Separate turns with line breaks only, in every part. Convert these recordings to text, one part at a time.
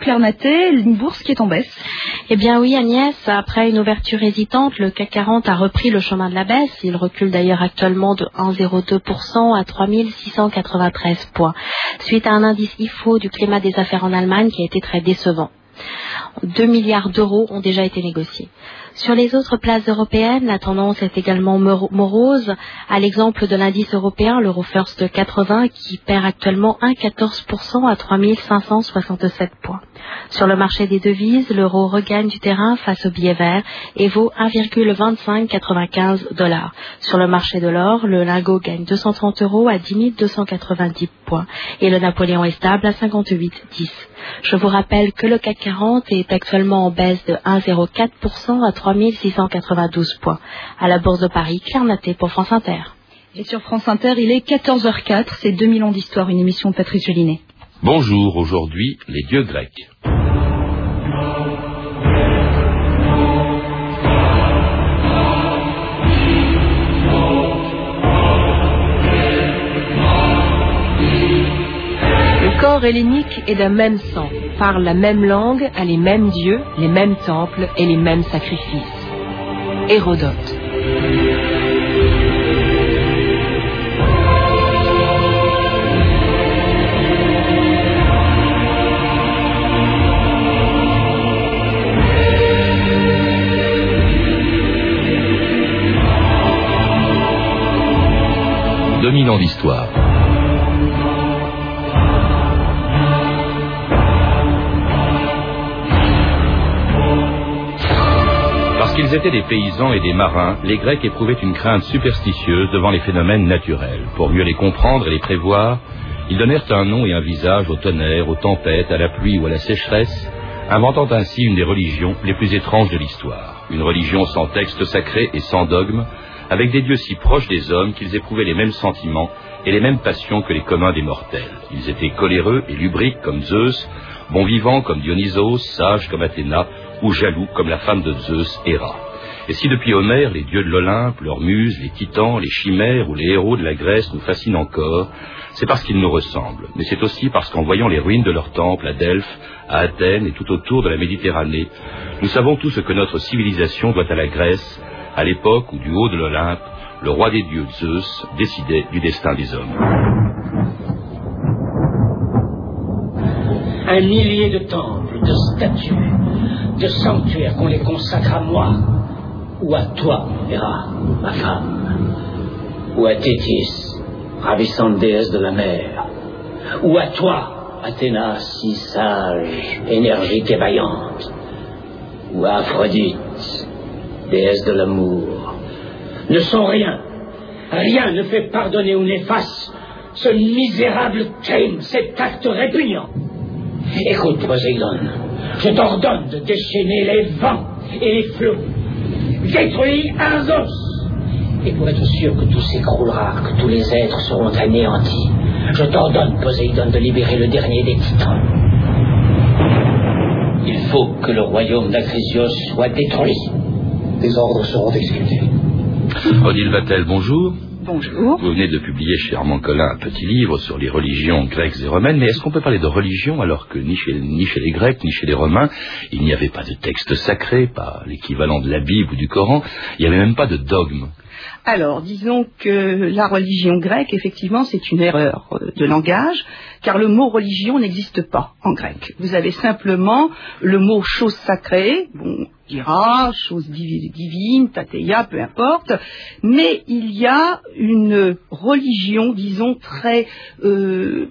Claire Natet, une bourse qui est en baisse.
Eh bien oui Agnès, après une ouverture hésitante, le CAC 40 a repris le chemin de la baisse. Il recule d'ailleurs actuellement de 1,02% à 3693 points, suite à un indice IFO du climat des affaires en Allemagne qui a été très décevant. 2 milliards d'euros ont déjà été négociés. Sur les autres places européennes, la tendance est également morose, à l'exemple de l'indice européen, l'Eurofirst 80, qui perd actuellement 1,14% à 3567 points. Sur le marché des devises, l'euro regagne du terrain face au billet vert et vaut 1,2595 dollars. Sur le marché de l'or, le lingot gagne 230 euros à 10 290 points et le Napoléon est stable à 58,10. Je vous rappelle que le CAC 40 est actuellement en baisse de 1,04% à 3692 points. À la Bourse de Paris, Claire pour France Inter.
Et sur France Inter, il est 14h04, c'est 2000 ans d'histoire, une émission de Patrice Gélinet.
Bonjour, aujourd'hui, les dieux grecs.
Le corps hellénique est d'un même sang, parle la même langue, a les mêmes dieux, les mêmes temples et les mêmes sacrifices. Hérodote.
2000 ans d'histoire. Qu'ils étaient des paysans et des marins, les Grecs éprouvaient une crainte superstitieuse devant les phénomènes naturels. Pour mieux les comprendre et les prévoir, ils donnèrent un nom et un visage au tonnerre, aux tempêtes, à la pluie ou à la sécheresse, inventant ainsi une des religions les plus étranges de l'histoire. Une religion sans texte sacré et sans dogme, avec des dieux si proches des hommes qu'ils éprouvaient les mêmes sentiments et les mêmes passions que les communs des mortels. Ils étaient coléreux et lubriques comme Zeus, bons vivants comme Dionysos, sages comme Athéna, ou jaloux comme la femme de Zeus, Héra. Et si depuis Homère, les dieux de l'Olympe, leurs muses, les titans, les chimères ou les héros de la Grèce nous fascinent encore, c'est parce qu'ils nous ressemblent. Mais c'est aussi parce qu'en voyant les ruines de leurs temples à Delphes, à Athènes et tout autour de la Méditerranée, nous savons tout ce que notre civilisation doit à la Grèce, à l'époque où du haut de l'Olympe, le roi des dieux Zeus décidait du destin des hommes.
Un millier de temples, de statues, de sanctuaires qu'on les consacre à moi, ou à toi, Héra, ma femme, ou à Tétis, ravissante déesse de la mer, ou à toi, Athéna, si sage, énergique et vaillante, ou à Aphrodite, déesse de l'amour, ne sont rien. Rien ne fait pardonner ou n'efface ce misérable crime, cet acte répugnant. Écoute, Poséidon, je t'ordonne de déchaîner les vents et les flots. Détruis Arzos. Et pour être sûr que tout s'écroulera, que tous les êtres seront anéantis, je t'ordonne, Poséidon, de libérer le dernier des titans. Il faut que le royaume d'Acrisios soit détruit les ordres seront exécutés.
Odile Vatel, bonjour.
Bonjour.
Vous venez de publier chez Armand Collin un petit livre sur les religions grecques et romaines, mais est-ce qu'on peut parler de religion alors que ni chez, ni chez les Grecs ni chez les Romains, il n'y avait pas de texte sacré, pas l'équivalent de la Bible ou du Coran, il n'y avait même pas de dogme?
Alors, disons que la religion grecque, effectivement, c'est une erreur euh, de langage, car le mot religion n'existe pas en grec. Vous avez simplement le mot chose sacrée, bon, ira, chose divine, tateia, peu importe, mais il y a une religion, disons, très euh,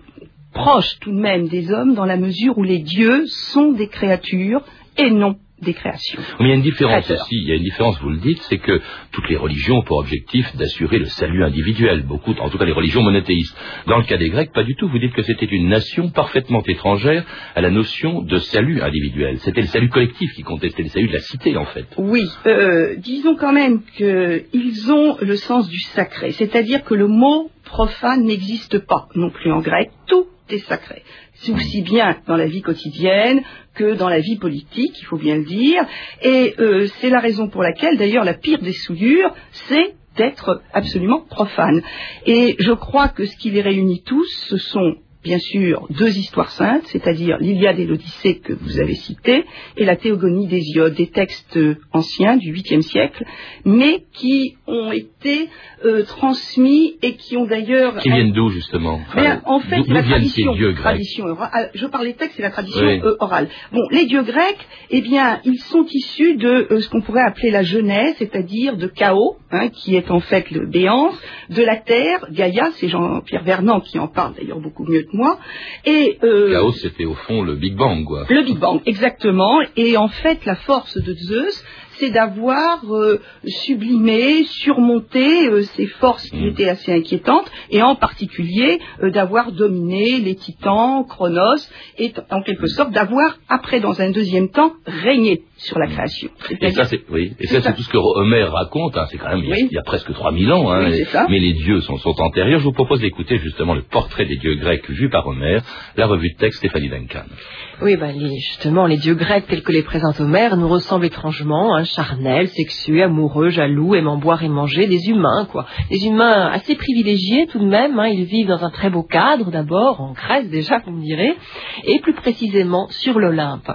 proche tout de même des hommes, dans la mesure où les dieux sont des créatures et non des créations.
Mais il y a une différence aussi, il y a une différence, vous le dites, c'est que toutes les religions ont pour objectif d'assurer le salut individuel, beaucoup, en tout cas les religions monothéistes. Dans le cas des Grecs, pas du tout, vous dites que c'était une nation parfaitement étrangère à la notion de salut individuel. C'était le salut collectif qui comptait, c'était le salut de la cité en fait.
Oui, euh, disons quand même qu'ils ont le sens du sacré, c'est-à-dire que le mot profane n'existe pas non plus en grec, tout est sacré aussi bien dans la vie quotidienne que dans la vie politique, il faut bien le dire. Et euh, c'est la raison pour laquelle, d'ailleurs, la pire des souillures, c'est d'être absolument profane. Et je crois que ce qui les réunit tous, ce sont bien sûr deux histoires saintes, c'est-à-dire l'Iliade et l'Odyssée que vous avez citées, et la Théogonie d'Hésiode, des textes anciens du 8e siècle, mais qui ont été euh, transmis et qui ont d'ailleurs...
Qui viennent d'où justement?
Enfin, En fait, la tradition, tradition orale. Ah, je parle des textes et la tradition euh, orale. Bon, les dieux grecs, eh bien, ils sont issus de euh, ce qu'on pourrait appeler la Genèse, c'est-à-dire de Chaos, hein, qui est en fait le béance, de la Terre, Gaïa, c'est Jean-Pierre Vernant qui en parle d'ailleurs beaucoup mieux moi.
Et euh, Chaos, c'était au fond le Big Bang, quoi.
Le Big Bang, exactement. Et en fait, la force de Zeus, c'est d'avoir euh, sublimé, surmonté euh, ces forces qui mm. étaient assez inquiétantes, et en particulier euh, d'avoir dominé les titans, Chronos, et en quelque sorte d'avoir, après, dans un deuxième temps, régné sur la création.
Et ça, c'est oui. Et ça, c'est tout ce que Homère raconte. Hein. C'est quand même il y, a, presque 3000 ans. Hein, mais les dieux sont, sont antérieurs. Je vous propose d'écouter justement le portrait des dieux grecs vu par Homère, la revue de texte Stéphanie Duncan.
Oui, bah, justement, les dieux grecs tels que les présente Homère nous ressemblent étrangement, hein, charnels, sexués, amoureux, jaloux, aimant boire et manger, des humains, quoi. Des humains assez privilégiés tout de même. Hein. Ils vivent dans un très beau cadre, d'abord en Grèce déjà, vous me direz, et plus précisément sur l'Olympe.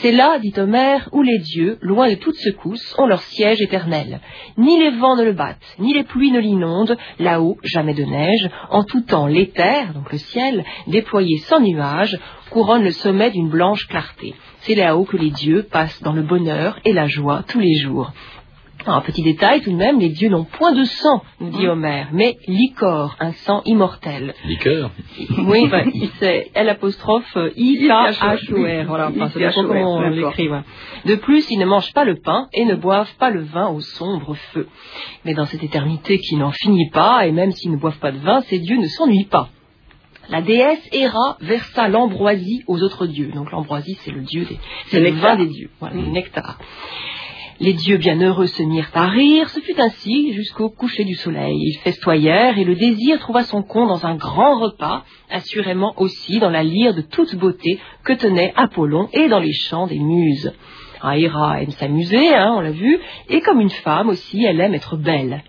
C'est là, dit Homère, où les dieux, loin de toute secousse, ont leur siège éternel. Ni les vents ne le battent, ni les pluies ne l'inondent, là-haut, jamais de neige, en tout temps l'éther, donc le ciel, déployé sans nuages, couronne le sommet d'une blanche clarté. C'est là-haut que les dieux passent dans le bonheur et la joie tous les jours. Un petit détail tout de même, les dieux n'ont point de sang, nous dit Homère, mais licor, un sang immortel.
Liqueur
Oui, c'est L apostrophe I K H O R. Voilà, enfin, c'est comment on l'écrit. De plus, ils ne mangent pas le pain et ne boivent pas le vin au sombre feu. Mais dans cette éternité qui n'en finit pas, et même s'ils ne boivent pas de vin, ces dieux ne s'ennuient pas. La déesse Héra versa l'ambroisie aux autres dieux. Donc l'ambroisie, c'est le dieu des, c'est le vin des dieux, voilà, le nectar. Les dieux bienheureux se mirent à rire, ce fut ainsi jusqu'au coucher du soleil. Ils festoyèrent et le désir trouva son compte dans un grand repas, assurément aussi dans la lyre de toute beauté que tenait Apollon et dans les chants des muses. Héra aime s'amuser, hein, on l'a vu, et comme une femme aussi, elle aime être belle.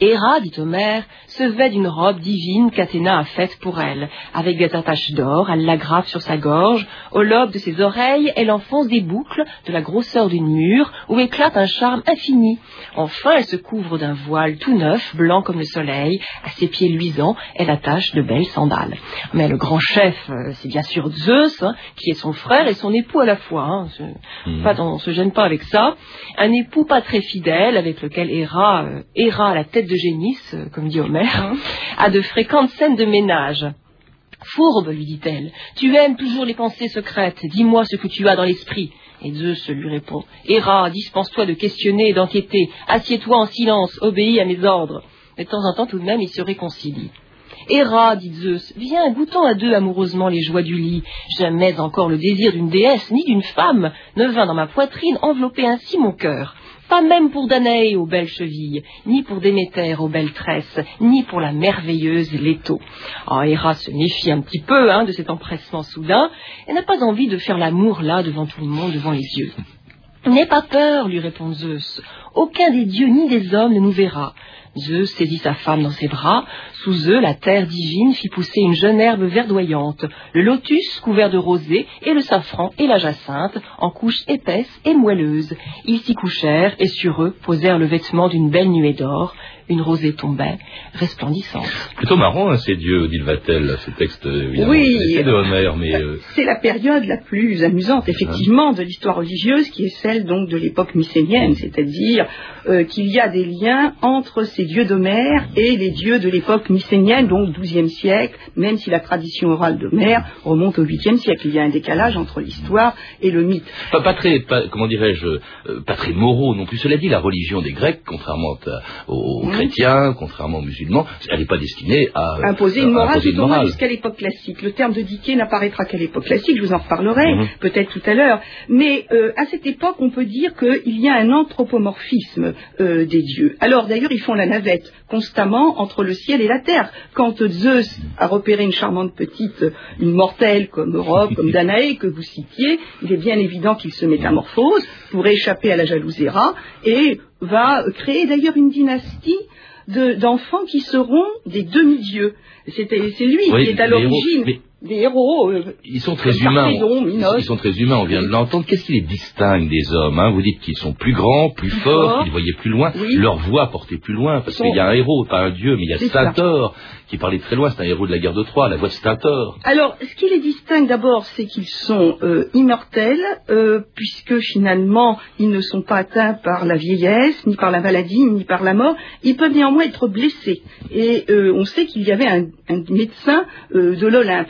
Héra, dit Homère, se vêt d'une robe divine qu'Athéna a faite pour elle. Avec des attaches d'or, elle l'agrafe sur sa gorge. Au lobe de ses oreilles, elle enfonce des boucles de la grosseur d'une mûre, où éclate un charme infini. Enfin, elle se couvre d'un voile tout neuf, blanc comme le soleil. À ses pieds luisants, elle attache de belles sandales. Mais le grand chef, euh, c'est bien sûr Zeus, hein, qui est son frère et son époux à la fois. Hein. Mhm. on ne se gêne pas avec ça. Un époux pas très fidèle, avec lequel Héra, euh, à la tête de génisse, euh, comme dit Homère, à de fréquentes scènes de ménage. Fourbe, lui dit-elle, tu aimes toujours les pensées secrètes, dis-moi ce que tu as dans l'esprit. Et Zeus lui répond, Héra, dispense-toi de questionner et d'enquêter, assieds-toi en silence, obéis à mes ordres. Mais de temps en temps, tout de même, ils se réconcilient. Héra, dit Zeus, viens, goûtons à deux amoureusement les joies du lit. Jamais encore le désir d'une déesse ni d'une femme ne vint dans ma poitrine envelopper ainsi mon cœur. Pas même pour Danaé aux belles chevilles, ni pour Déméter aux belles tresses, ni pour la merveilleuse Leto. Ah, Héra se méfie un petit peu hein, de cet empressement soudain, et n'a pas envie de faire l'amour là devant tout le monde, devant les yeux. N'aie pas peur, lui répond Zeus. Aucun des dieux ni des hommes ne nous verra. Zeus saisit sa femme dans ses bras. Sous eux, la terre divine fit pousser une jeune herbe verdoyante, le lotus couvert de rosée, et le safran et la jacinthe, en couches épaisses et moelleuses. Ils s'y couchèrent, et sur eux posèrent le vêtement d'une belle nuée d'or une rosée tombait, resplendissante.
Plutôt marrant, hein, ces dieux, dit Vatel, ce texte, évidemment.
Oui,
de Homère, mais...
Euh, c'est la période la plus amusante, effectivement, de l'histoire religieuse, qui est celle donc de l'époque mycénienne, c'est-à-dire euh, qu'il y a des liens entre ces dieux d'Homère et les dieux de l'époque mycénienne, donc XIIe siècle, même si la tradition orale d'Homère remonte au 8e siècle. Il y a un décalage entre l'histoire et le mythe.
Pas, très, comment dirais-je, euh, pas très moraux non plus. Cela dit, la religion des Grecs, contrairement aux chrétiens, contrairement aux musulmans, elle n'est pas destinée à
imposer une morale, jusqu'à l'époque classique. Le terme de Diké n'apparaîtra qu'à l'époque classique, je vous en reparlerai mhm. peut-être tout à l'heure. Mais euh, à cette époque, on peut dire qu'il y a un anthropomorphisme euh, des dieux. Alors d'ailleurs, ils font la navette constamment entre le ciel et la terre. Quand Zeus a repéré une charmante petite, une mortelle comme Europe, comme Danaé, que vous citiez, il est bien évident qu'il se métamorphose pour échapper à la jalouséra et va créer d'ailleurs une dynastie d'enfants qui seront des demi-dieux. C'est lui qui est à l'origine des héros. Euh,
ils sont très humains. ils sont très humains, on vient de l'entendre. Qu'est-ce qui les distingue des hommes hein? Vous dites qu'ils sont plus grands, plus, forts, qu'ils voyaient plus loin, leur voix portait plus loin, parce qu'il y a un héros, pas un dieu, mais il y a Stentor qui parlait très loin, c'est un héros de la guerre de Troie, la voix de Stentor.
Alors, ce qui les distingue d'abord, c'est qu'ils sont euh, immortels, euh, puisque finalement, ils ne sont pas atteints par la vieillesse, ni par la maladie, ni par la mort. Ils peuvent néanmoins être blessés. Et on sait qu'il y avait un médecin de l'Olympe.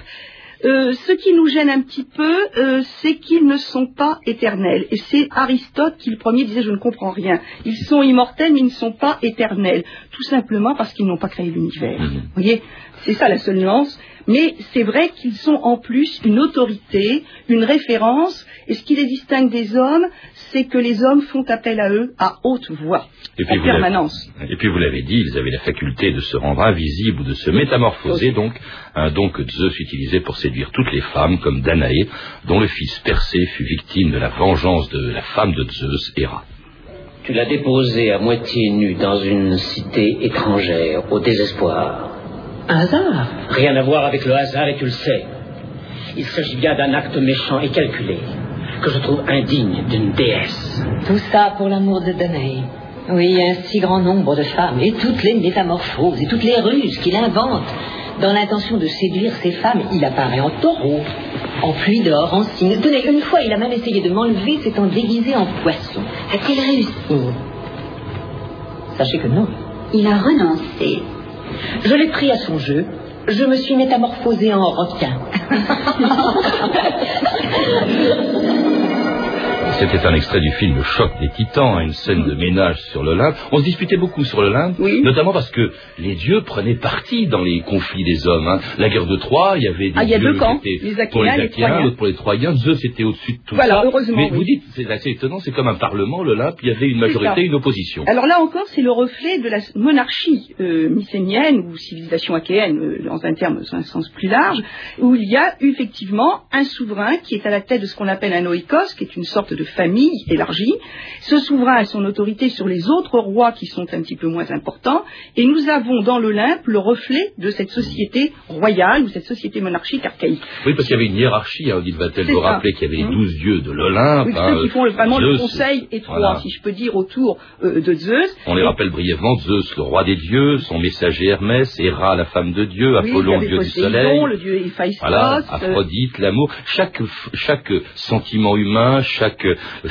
Euh, ce qui nous gêne un petit peu, euh, c'est qu'ils ne sont pas éternels. Et c'est Aristote qui, le premier, disait Je ne comprends rien. Ils sont immortels, mais ils ne sont pas éternels. Tout simplement parce qu'ils n'ont pas créé l'univers. Mhm. Vous voyez? C'est ça la seule nuance. Mais c'est vrai qu'ils sont en plus une autorité, une référence, et ce qui les distingue des hommes, c'est que les hommes font appel à eux à haute voix, et en permanence.
Et puis vous l'avez dit, ils avaient la faculté de se rendre invisibles ou de se métamorphoser, donc un don que Zeus utilisait pour séduire toutes les femmes, comme Danaé, dont le fils Persée fut victime de la vengeance de la femme de Zeus, Héra.
Tu l'as déposé à moitié nu dans une cité étrangère, au désespoir.
Un hasard
Rien à voir avec le hasard et tu le sais. Il s'agit bien d'un acte méchant et calculé, que je trouve indigne d'une déesse.
Tout ça pour l'amour de Danae. Oui, un si grand nombre de femmes, et toutes les métamorphoses, et toutes les ruses qu'il invente. Dans l'intention de séduire ces femmes, il apparaît en taureau, en pluie d'or, en cygne. Tenez, une fois, il a même essayé de m'enlever, s'étant déguisé en poisson. A-t-il réussi? Sachez que non.
Il a renoncé.
Je l'ai pris à son jeu. Je me suis métamorphosée en requin.
C'était un extrait du film Le Choc des Titans, une scène de ménage sur l'Olympe. On se disputait beaucoup sur l'Olympe, notamment parce que les dieux prenaient parti dans les conflits des hommes. Hein. La guerre de Troie, il y avait des
ah,
il y
a deux camps, les
pour les Achéens, l'autre pour les Troyens. Zeus était au-dessus de tout
voilà, Heureusement,
Mais vous dites, c'est assez étonnant, c'est comme un parlement, l'Olympe, il y avait une majorité, une opposition.
Alors là encore, c'est le reflet de la monarchie euh, mycénienne ou civilisation achéenne, euh, dans un terme, dans un sens plus large, où il y a effectivement un souverain qui est à la tête de ce qu'on appelle un oikos, qui est une sorte de famille élargie. Ce souverain a son autorité sur les autres rois qui sont un petit peu moins importants. Et nous avons dans l'Olympe le reflet de cette société royale ou cette société monarchique archaïque.
Oui, parce qu'il y avait une hiérarchie, hein, Odile Vatel vous rappeler qu'il y avait les mmh. douze dieux de l'Olympe.
Oui, ceux hein, qui font vraiment le conseil étroit, si je peux dire, autour euh, de Zeus.
On les rappelle brièvement, Zeus, le roi des dieux, son messager Hermès, Héra, la femme de Dieu, Apollon, le dieu du soleil.
Le dieu Héphaïstos,
voilà, Aphrodite, l'amour. Chaque, chaque sentiment humain, chaque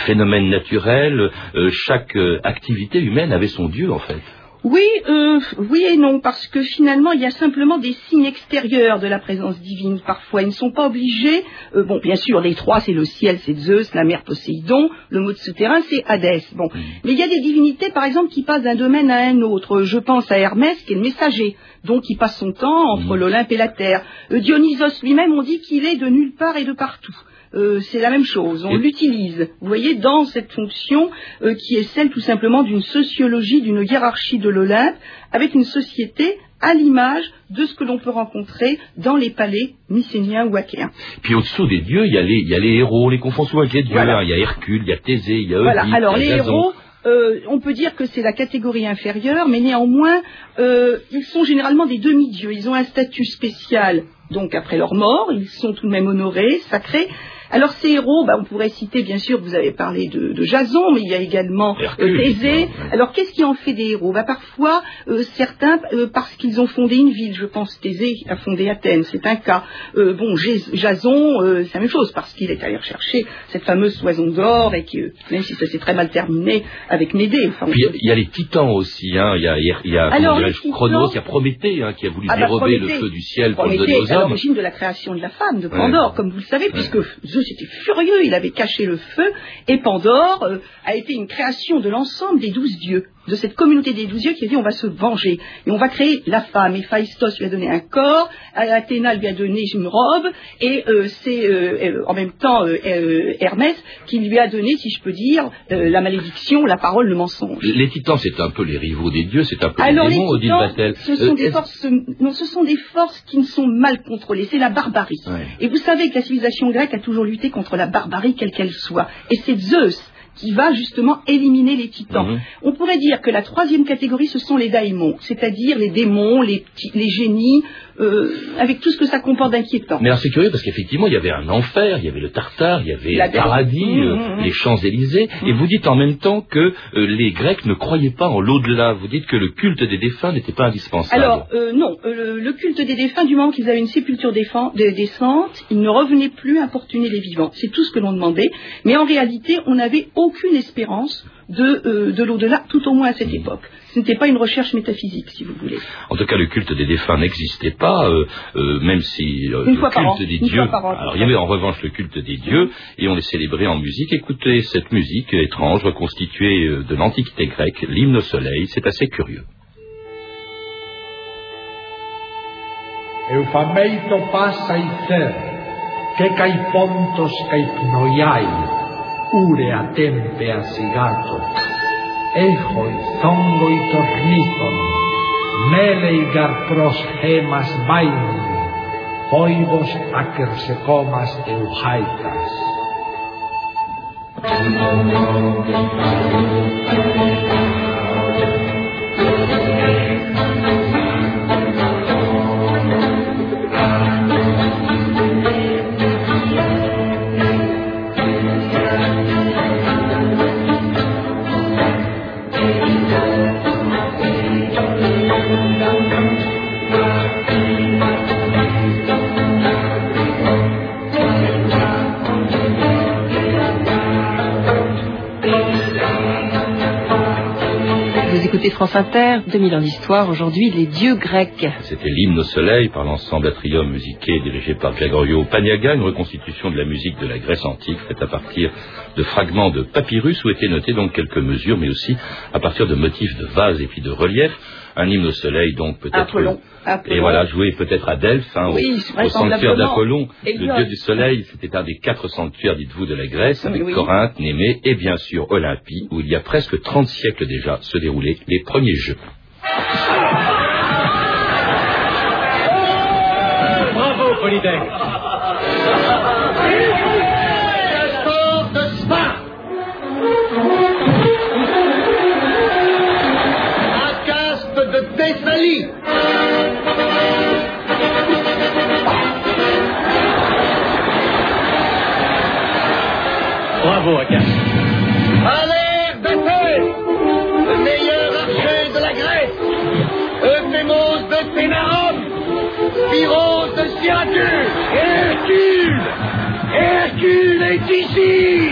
phénomène naturel, euh, chaque euh, activité humaine avait son Dieu en fait.
Oui, euh, oui et non, parce que finalement, il y a simplement des signes extérieurs de la présence divine parfois. Ils ne sont pas obligés. bon, bien sûr, les trois, c'est le ciel, c'est Zeus, la mer Poséidon, le mot de souterrain, c'est Hadès. Bon, mais il y a des divinités, par exemple, qui passent d'un domaine à un autre. Je pense à Hermès, qui est le messager, donc il passe son temps entre l'Olympe et la terre. Dionysos lui-même, on dit qu'il est de nulle part et de partout. Euh, c'est la même chose. On l'utilise, vous voyez, dans cette fonction euh, qui est celle tout simplement d'une sociologie, d'une hiérarchie de l'Olympe, avec une société à l'image de ce que l'on peut rencontrer dans les palais mycéniens ou achéens.
Puis au-dessous des dieux, il y, a les, héros, les confond souvent avec les dieux. Il y a Hercule, il y a Thésée, il y a Oedipe,
Voilà, alors les héros, euh, on peut dire que c'est la catégorie inférieure, mais néanmoins, ils sont généralement des demi-dieux. Ils ont un statut spécial, donc après leur mort, ils sont tout de même honorés, sacrés, alors ces héros, bah, on pourrait citer, bien sûr, vous avez parlé de, Jason, mais il y a également euh, Thésée. Alors qu'est-ce qui en fait des héros? Bah, Parfois, euh, certains, euh, parce qu'ils ont fondé une ville, je pense Thésée a fondé Athènes, c'est un cas. bon, Jason, c'est la même chose, parce qu'il est allé rechercher cette fameuse soison d'or, et que, même si ça s'est très mal terminé avec Médée.
il y, a les titans aussi, hein. il y a, il y a Alors, Chronos, il y a Prométhée, hein, qui a voulu ah bah, dérober le feu du ciel pour le donner aux hommes.
l'origine de la création de la femme, de Pandore, comme vous le savez, puisque Zeus était furieux, il avait caché le feu, et Pandore euh, a été une création de l'ensemble des douze dieux de cette communauté des douze yeux qui a dit on va se venger et on va créer la femme. Et Phaistos lui a donné un corps, Athéna lui a donné une robe et euh, c'est euh, euh, en même temps Hermès qui lui a donné, si je peux dire, la malédiction, la parole, le mensonge.
Les titans, c'est un peu les rivaux des dieux, c'est un peu les démons, Odile
Ce sont des forces, non, ce sont des forces qui ne sont mal contrôlées. C'est la barbarie. Et vous savez que la civilisation grecque a toujours lutté contre la barbarie, quelle qu'elle soit. Et c'est Zeus qui va justement éliminer les titans. Mhm. On pourrait dire que la troisième catégorie, ce sont les daimons, c'est-à-dire les démons, les, les génies, euh, avec tout ce que ça comporte d'inquiétant.
Mais c'est curieux parce qu'effectivement, il y avait un enfer, il y avait le Tartare, il y avait le paradis, mmh, euh, mmh, mmh. les Champs-Élysées, et vous dites en même temps que euh, les Grecs ne croyaient pas en l'au-delà. Vous dites que le culte des défunts n'était pas indispensable.
Alors, non, le, culte des défunts, du moment qu'ils avaient une sépulture décente, ils ne revenaient plus importuner les vivants. C'est tout ce que l'on demandait. Mais en réalité, on n'avait aucune espérance de, de l'au-delà, tout au moins à cette époque. Ce n'était pas une recherche métaphysique, si vous voulez.
En tout cas, le culte des défunts n'existait pas, euh, euh, même si
euh, le
culte des dieux. alors, il y avait en revanche le culte des dieux, et on les célébrait en musique. Écoutez cette musique étrange, reconstituée de l'Antiquité grecque, l'hymne au soleil, c'est assez curieux.
ure a tempe asigato, ejoi, zongo y tornizon, mele y garpros gemas vain, oibos acersecomas eujaicas.
France Inter, 2000 ans d'histoire, aujourd'hui les dieux grecs.
C'était l'hymne au soleil par l'ensemble Atrium musiqué dirigé par Gregorio Paniaga, une reconstitution de la musique de la Grèce antique faite à partir de fragments de papyrus où étaient notées donc quelques mesures, mais aussi à partir de motifs de vases et puis de reliefs. Un hymne au soleil, donc peut-être. Et voilà, joué peut-être à Delphes, hein, au, sanctuaire d'Apollon, le dieu du soleil. C'était un des quatre sanctuaires, dites-vous, de la Grèce, avec Corinthe, Némée et bien sûr Olympie, où il y a presque 30 siècles déjà se déroulaient les premiers jeux.
Bravo, Polytech
Bravo. Allez, le meilleur archer de la Grèce, Euphémos de Ténarum, Pyros de Syracuse, Hercule, Hercule est ici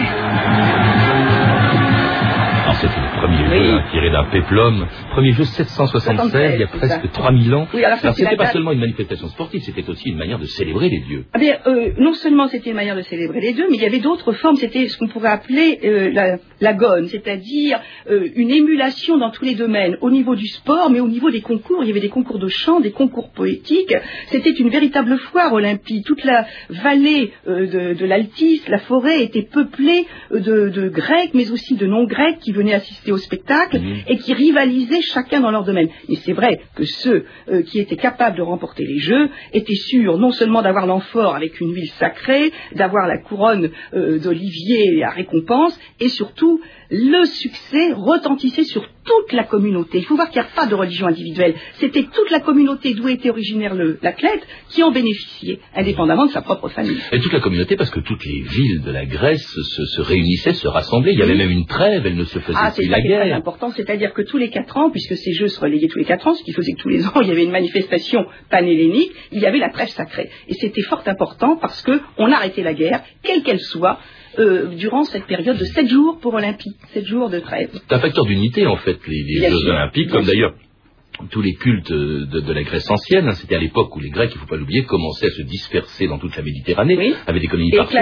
c'est le premier jeu tiré d'un péplum. Premier jeu 776, il y a presque 3000 ans. alors, c'était pas seulement une manifestation sportive, c'était aussi une manière de célébrer les dieux.
Ah bien, euh, non seulement c'était une manière de célébrer les dieux, mais il y avait d'autres formes. C'était ce qu'on pourrait appeler euh, la, la gone, c'est-à-dire euh, une émulation dans tous les domaines, au niveau du sport, mais au niveau des concours. Il y avait des concours de chant, des concours poétiques. C'était une véritable foire olympique. Toute la vallée de, de l'Altis, la forêt, était peuplée de, de Grecs, mais aussi de non-Grecs qui venaient assister au spectacle mhm. et qui rivalisaient chacun dans leur domaine. Et c'est vrai que ceux euh, qui étaient capables de remporter les Jeux étaient sûrs non seulement d'avoir l'amphore avec une ville sacrée, d'avoir la couronne euh, d'Olivier à récompense, et surtout le succès retentissait sur toute la communauté. Il faut voir qu'il n'y a pas de religion individuelle. C'était toute la communauté d'où était originaire l'athlète qui en bénéficiait, indépendamment de sa propre famille.
Et toute la communauté, parce que toutes les villes de la Grèce se, réunissaient, se rassemblaient. Il y avait même une trêve, elle ne se faisait ah, plus la guerre.
C'est important, c'est-à-dire que tous les quatre ans, puisque ces jeux se relayaient tous les quatre ans, ce qui faisait que tous les ans il y avait une manifestation panhellénique, il y avait la trêve sacrée. Et c'était fort important parce qu'on arrêtait la guerre, quelle qu'elle soit, euh, durant cette période de sept jours pour Olympie, sept jours de trêve.
C'est un facteur d'unité en fait, les, Jeux Olympiques, comme d'ailleurs tous les cultes de, la Grèce ancienne. Hein, c'était à l'époque où les Grecs, il ne faut pas l'oublier, commençaient à se disperser dans toute la Méditerranée, avec des colonies partout.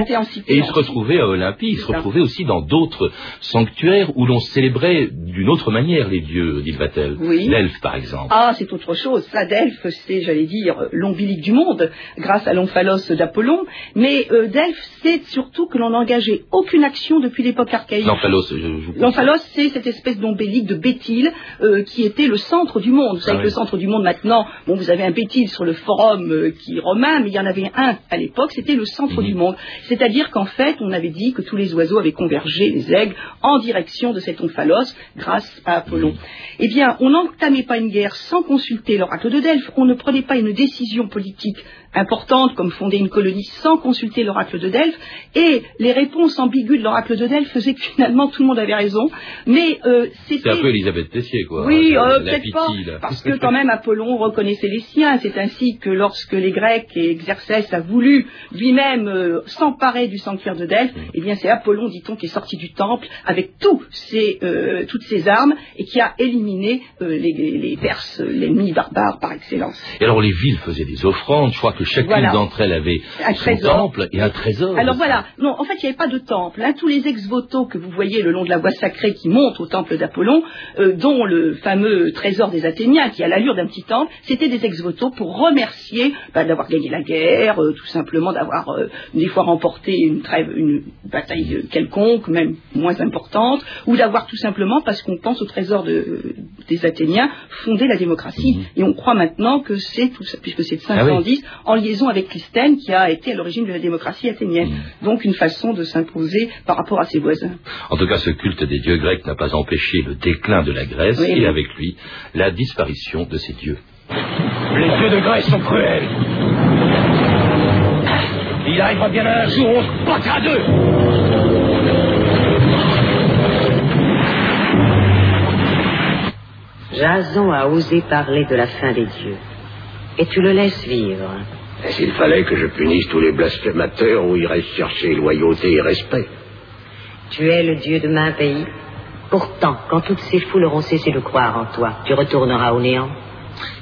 et
ils se retrouvaient à Olympie, ils se retrouvaient aussi dans d'autres sanctuaires où l'on célébrait d'une autre manière les dieux, dit Vatel. Oui. L'elfe, par exemple.
Ah, c'est autre chose. Ça, Delphes, c'est, j'allais dire, l'ombilique du monde, grâce à l'omphalos d'Apollon. Mais euh, Delphes, c'est surtout que l'on n'engageait aucune action depuis l'époque archaïque.
L'omphalos, je,
L'omphalos, c'est cette espèce d'ombilique de Béthyle euh, qui était le centre du monde monde. Vous savez que le centre du monde maintenant, bon, vous avez un petit sur le forum euh, qui est romain, mais il y en avait un à l'époque, c'était le centre du monde. C'est-à-dire qu'en fait, on avait dit que tous les oiseaux avaient convergé, les aigles, en direction de cet omphalos grâce à Apollon. Eh bien, on n'entamait pas une guerre sans consulter l'oracle de Delphes, on ne prenait pas une décision politique importante comme fonder une colonie sans consulter l'oracle de Delphes. Et les réponses ambiguës de l'oracle de Delphes faisaient que finalement tout le monde avait raison. Mais euh,
c'était... C'est un peu Elisabeth Tessier quoi.
Oui, euh, peut-être pas parce que quand même Apollon reconnaissait les siens. C'est ainsi que lorsque les Grecs et Xerxès a voulu lui-même euh, s'emparer du sanctuaire de Delphes eh bien c'est Apollon dit-on qui est sorti du temple avec tous ses, toutes ses armes et qui a éliminé les, les Perses l'ennemi barbare par excellence.
Et alors les villes faisaient des offrandes. Je crois que chacune d'entre elles avait un son temple et un trésor.
Alors voilà, non, en fait, il n'y avait pas de temple. Hein. Tous les ex-voto que vous voyez le long de la voie sacrée qui montent au temple d'Apollon, euh, dont le fameux trésor des Athéniens, qui a l'allure d'un petit temple, c'était des ex-voto pour remercier bah, d'avoir gagné la guerre, euh, tout simplement d'avoir euh, des fois remporté une, trêve, une bataille quelconque, même moins importante, ou d'avoir tout simplement, parce qu'on pense au trésor de, des Athéniens, fondé la démocratie. Mhm. Et on croit maintenant que c'est tout ça, puisque c'est de 510, ah en liaison avec Clisthène, qui a été à l'origine de la démocratie athénienne. Mm. Donc une façon de s'imposer par rapport à ses voisins.
En tout cas, ce culte des dieux grecs n'a pas empêché le déclin de la Grèce et avec lui la disparition de ces dieux.
Les dieux de Grèce sont cruels. Il arrivera bien un jour où on se battra d'eux.
Jason a osé parler de la fin des dieux. Et tu le laisses vivre.
S'il fallait que je punisse tous les blasphémateurs où irait chercher loyauté et respect.
Tu es le Dieu de main pays. Pourtant, quand toutes ces foules auront cessé de croire en toi, tu retourneras au néant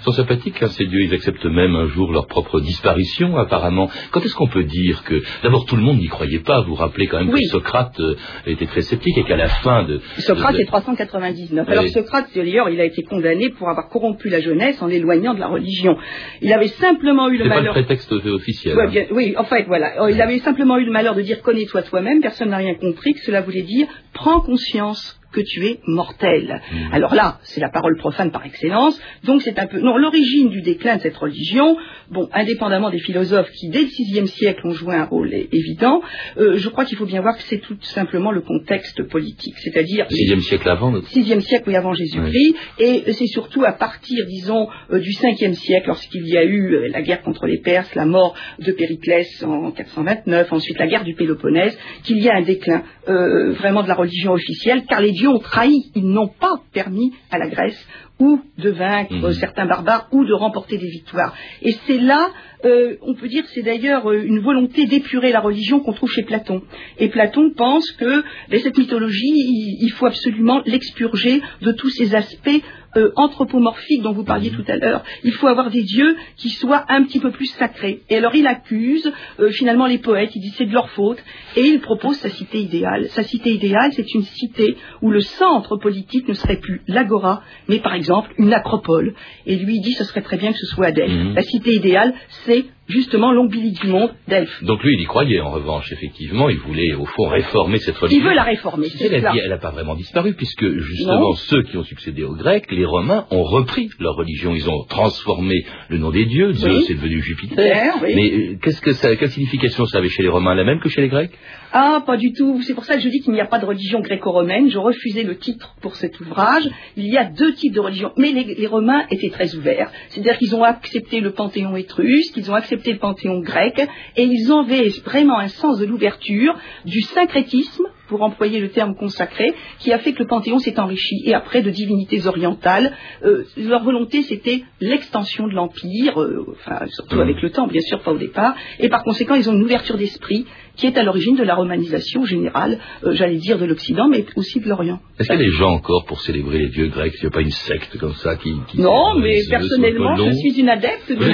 sont sympathiques, hein, ces dieux. Ils acceptent même un jour leur propre disparition, apparemment. Quand est-ce qu'on peut dire que... D'abord, tout le monde n'y croyait pas. Vous rappelez quand même que Socrate euh, était très sceptique et qu'à la fin de...
Socrate est 399. Alors Socrate, d'ailleurs, il a été condamné pour avoir corrompu la jeunesse en l'éloignant de la religion. Il avait simplement eu le malheur...
pas le prétexte officiel.
Hein. Oui, en fait, voilà. Il avait simplement eu le malheur de dire connais-toi toi-même. Personne n'a rien compris que cela voulait dire prends conscience que tu es mortel. Mmh. Alors là, c'est la parole profane par excellence. Donc c'est un peu non l'origine du déclin de cette religion. Bon, indépendamment des philosophes qui dès le VIe siècle ont joué un rôle évident, euh, je crois qu'il faut bien voir que c'est tout simplement le contexte politique, c'est-à-dire
sixième siècle avant.
Sixième siècle oui avant Jésus-Christ, et c'est surtout à partir, disons, euh, du cinquième siècle, lorsqu'il y a eu euh, la guerre contre les Perses, la mort de Périclès en 429, ensuite la guerre du Péloponnèse, qu'il y a un déclin vraiment de la religion officielle, car les ont trahi, ils n'ont pas permis à la Grèce ou de vaincre mhm. certains barbares ou de remporter des victoires. Et c'est là, euh, on peut dire, c'est d'ailleurs euh, une volonté d'épurer la religion qu'on trouve chez Platon. Et Platon pense que ben, cette mythologie, il, faut absolument l'expurger de tous ces aspects euh, anthropomorphiques dont vous parliez tout à l'heure. Il faut avoir des dieux qui soient un petit peu plus sacrés. Et alors il accuse finalement les poètes, il dit c'est de leur faute, et il propose sa cité idéale. Sa cité idéale, c'est une cité où le centre politique ne serait plus l'agora, mais par exemple une acropole. Et lui dit, ce serait très bien que ce soit Delphes. Mhm. La cité idéale, c'est justement l'ombilique du monde, Delphes.
Donc lui, il y croyait en revanche, effectivement. Il voulait, au fond, réformer cette religion.
Il veut la réformer,
c'est Elle n'a pas vraiment disparu, puisque justement, ceux qui ont succédé aux Grecs, les Romains, ont repris leur religion. Ils ont transformé le nom des dieux. Zeus c'est devenu Jupiter. Mais euh, qu'est-ce que ça, quelle signification ça avait chez les Romains? La même que chez les Grecs?
Ah, pas du tout. C'est pour ça que je dis qu'il n'y a pas de religion gréco-romaine. Je refusais le titre pour cet ouvrage. Il y a deux types de religions. Mais les, les Romains étaient très ouverts. C'est-à-dire qu'ils ont accepté le panthéon étrusque, qu'ils ont accepté le panthéon grec, et ils avaient vraiment un sens de l'ouverture, du syncrétisme, pour employer le terme consacré, qui a fait que le Panthéon s'est enrichi, et après de divinités orientales. Euh, leur volonté, c'était l'extension de l'Empire, euh, enfin, surtout mmh. avec le temps, bien sûr, pas au départ, et par conséquent, ils ont une ouverture d'esprit qui est à l'origine de la romanisation générale, euh, j'allais dire, de l'Occident, mais aussi de l'Orient.
Est-ce qu'il y a des gens encore pour célébrer les dieux grecs? Il n'y a pas une secte comme ça qui...
non, mais personnellement, je suis une adepte de oui,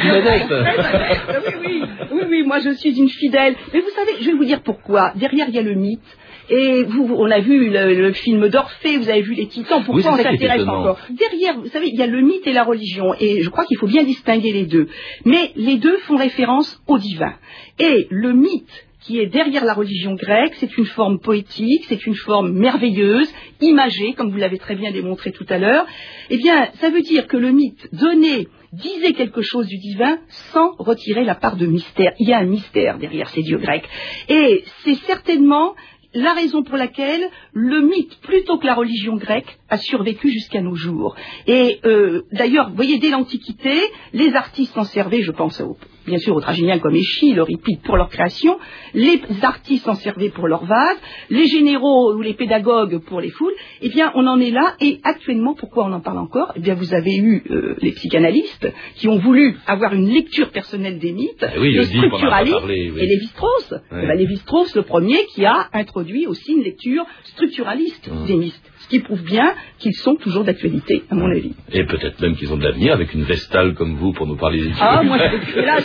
oui, oui, oui, moi je suis une fidèle. Mais vous savez, je vais vous dire pourquoi. Derrière, il y a le mythe. Et vous, on a vu le, film d'Orphée, vous avez vu les titans, pourquoi on s'intéresse encore? Derrière, vous savez, il y a le mythe et la religion, et je crois qu'il faut bien distinguer les deux. Mais les deux font référence au divin. Et le mythe qui est derrière la religion grecque. C'est une forme poétique, c'est une forme merveilleuse, imagée, comme vous l'avez très bien démontré tout à l'heure. Eh bien, ça veut dire que le mythe donnait disait quelque chose du divin sans retirer la part de mystère. Il y a un mystère derrière ces dieux grecs. Et c'est certainement la raison pour laquelle le mythe, plutôt que la religion grecque, a survécu jusqu'à nos jours. Et euh, d'ailleurs, vous voyez, dès l'Antiquité, les artistes s'en servaient, je pense au bien sûr aux tragédiens comme Échille, Euripide pour leur création, les artistes s'en servaient pour leur vase, les généraux ou les pédagogues pour les foules, eh bien on en est là et actuellement pourquoi on en parle encore? Eh bien vous avez eu euh, les psychanalystes qui ont voulu avoir une lecture personnelle des mythes,
eh les structuralistes
et les strauss Eh bien, strauss le premier qui a introduit aussi une lecture structuraliste mmh. des mythes. Ce qui prouve bien qu'ils sont toujours d'actualité, à mon avis.
Et peut-être même qu'ils ont de l'avenir avec une Vestale comme vous pour nous parler des
Ah, moi, je, là,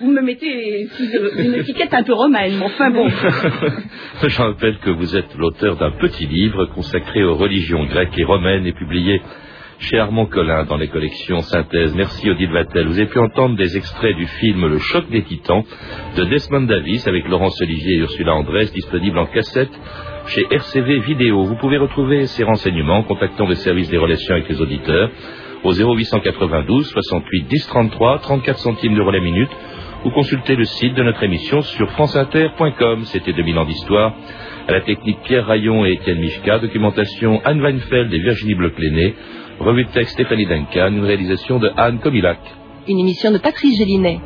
vous me mettez une étiquette un peu romaine, enfin bon.
je rappelle que vous êtes l'auteur d'un petit livre consacré aux religions grecques et romaines et publié chez Armand Collin dans les collections Synthèse. Merci Odile Vattel. Vous avez pu entendre des extraits du film Le choc des titans de Desmond Davis avec Laurence Olivier et Ursula Andrés, disponible en cassette chez RCV Vidéo. Vous pouvez retrouver ces renseignements en contactant le service des relations avec les auditeurs au 0892 68 10 33 34 centimes d'euros la minute ou consulter le site de notre émission sur franceinter.com. C'était 2000 ans d'histoire. À la technique Pierre Rayon et Étienne Mishka, documentation Anne Weinfeld et Virginie Bloclené, revue de texte Stéphanie Duncan, une réalisation de Anne Comilac.
Une émission de Patrice Gélinet.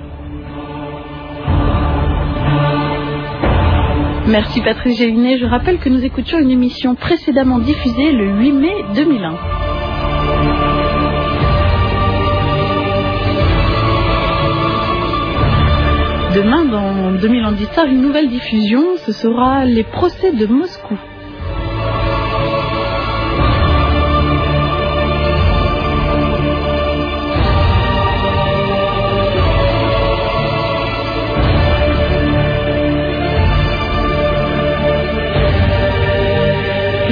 Merci Patrice Gélinet. Je rappelle que nous écoutions une émission précédemment diffusée le 8 mai 2001. Demain, dans 2000 ans une nouvelle diffusion, ce sera les procès de Moscou.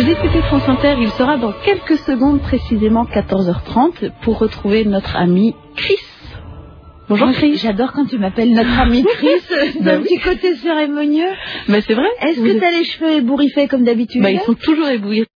Écoutez France Inter, il sera dans quelques secondes, précisément 14h30, pour retrouver notre ami Chris.
Bonjour Chris. J'adore quand tu m'appelles notre ami Chris, d'un petit côté cérémonieux.
Mais c'est vrai.
Est-ce que tu as les cheveux ébouriffés comme d'habitude
bah, Ils sont toujours ébouriffés.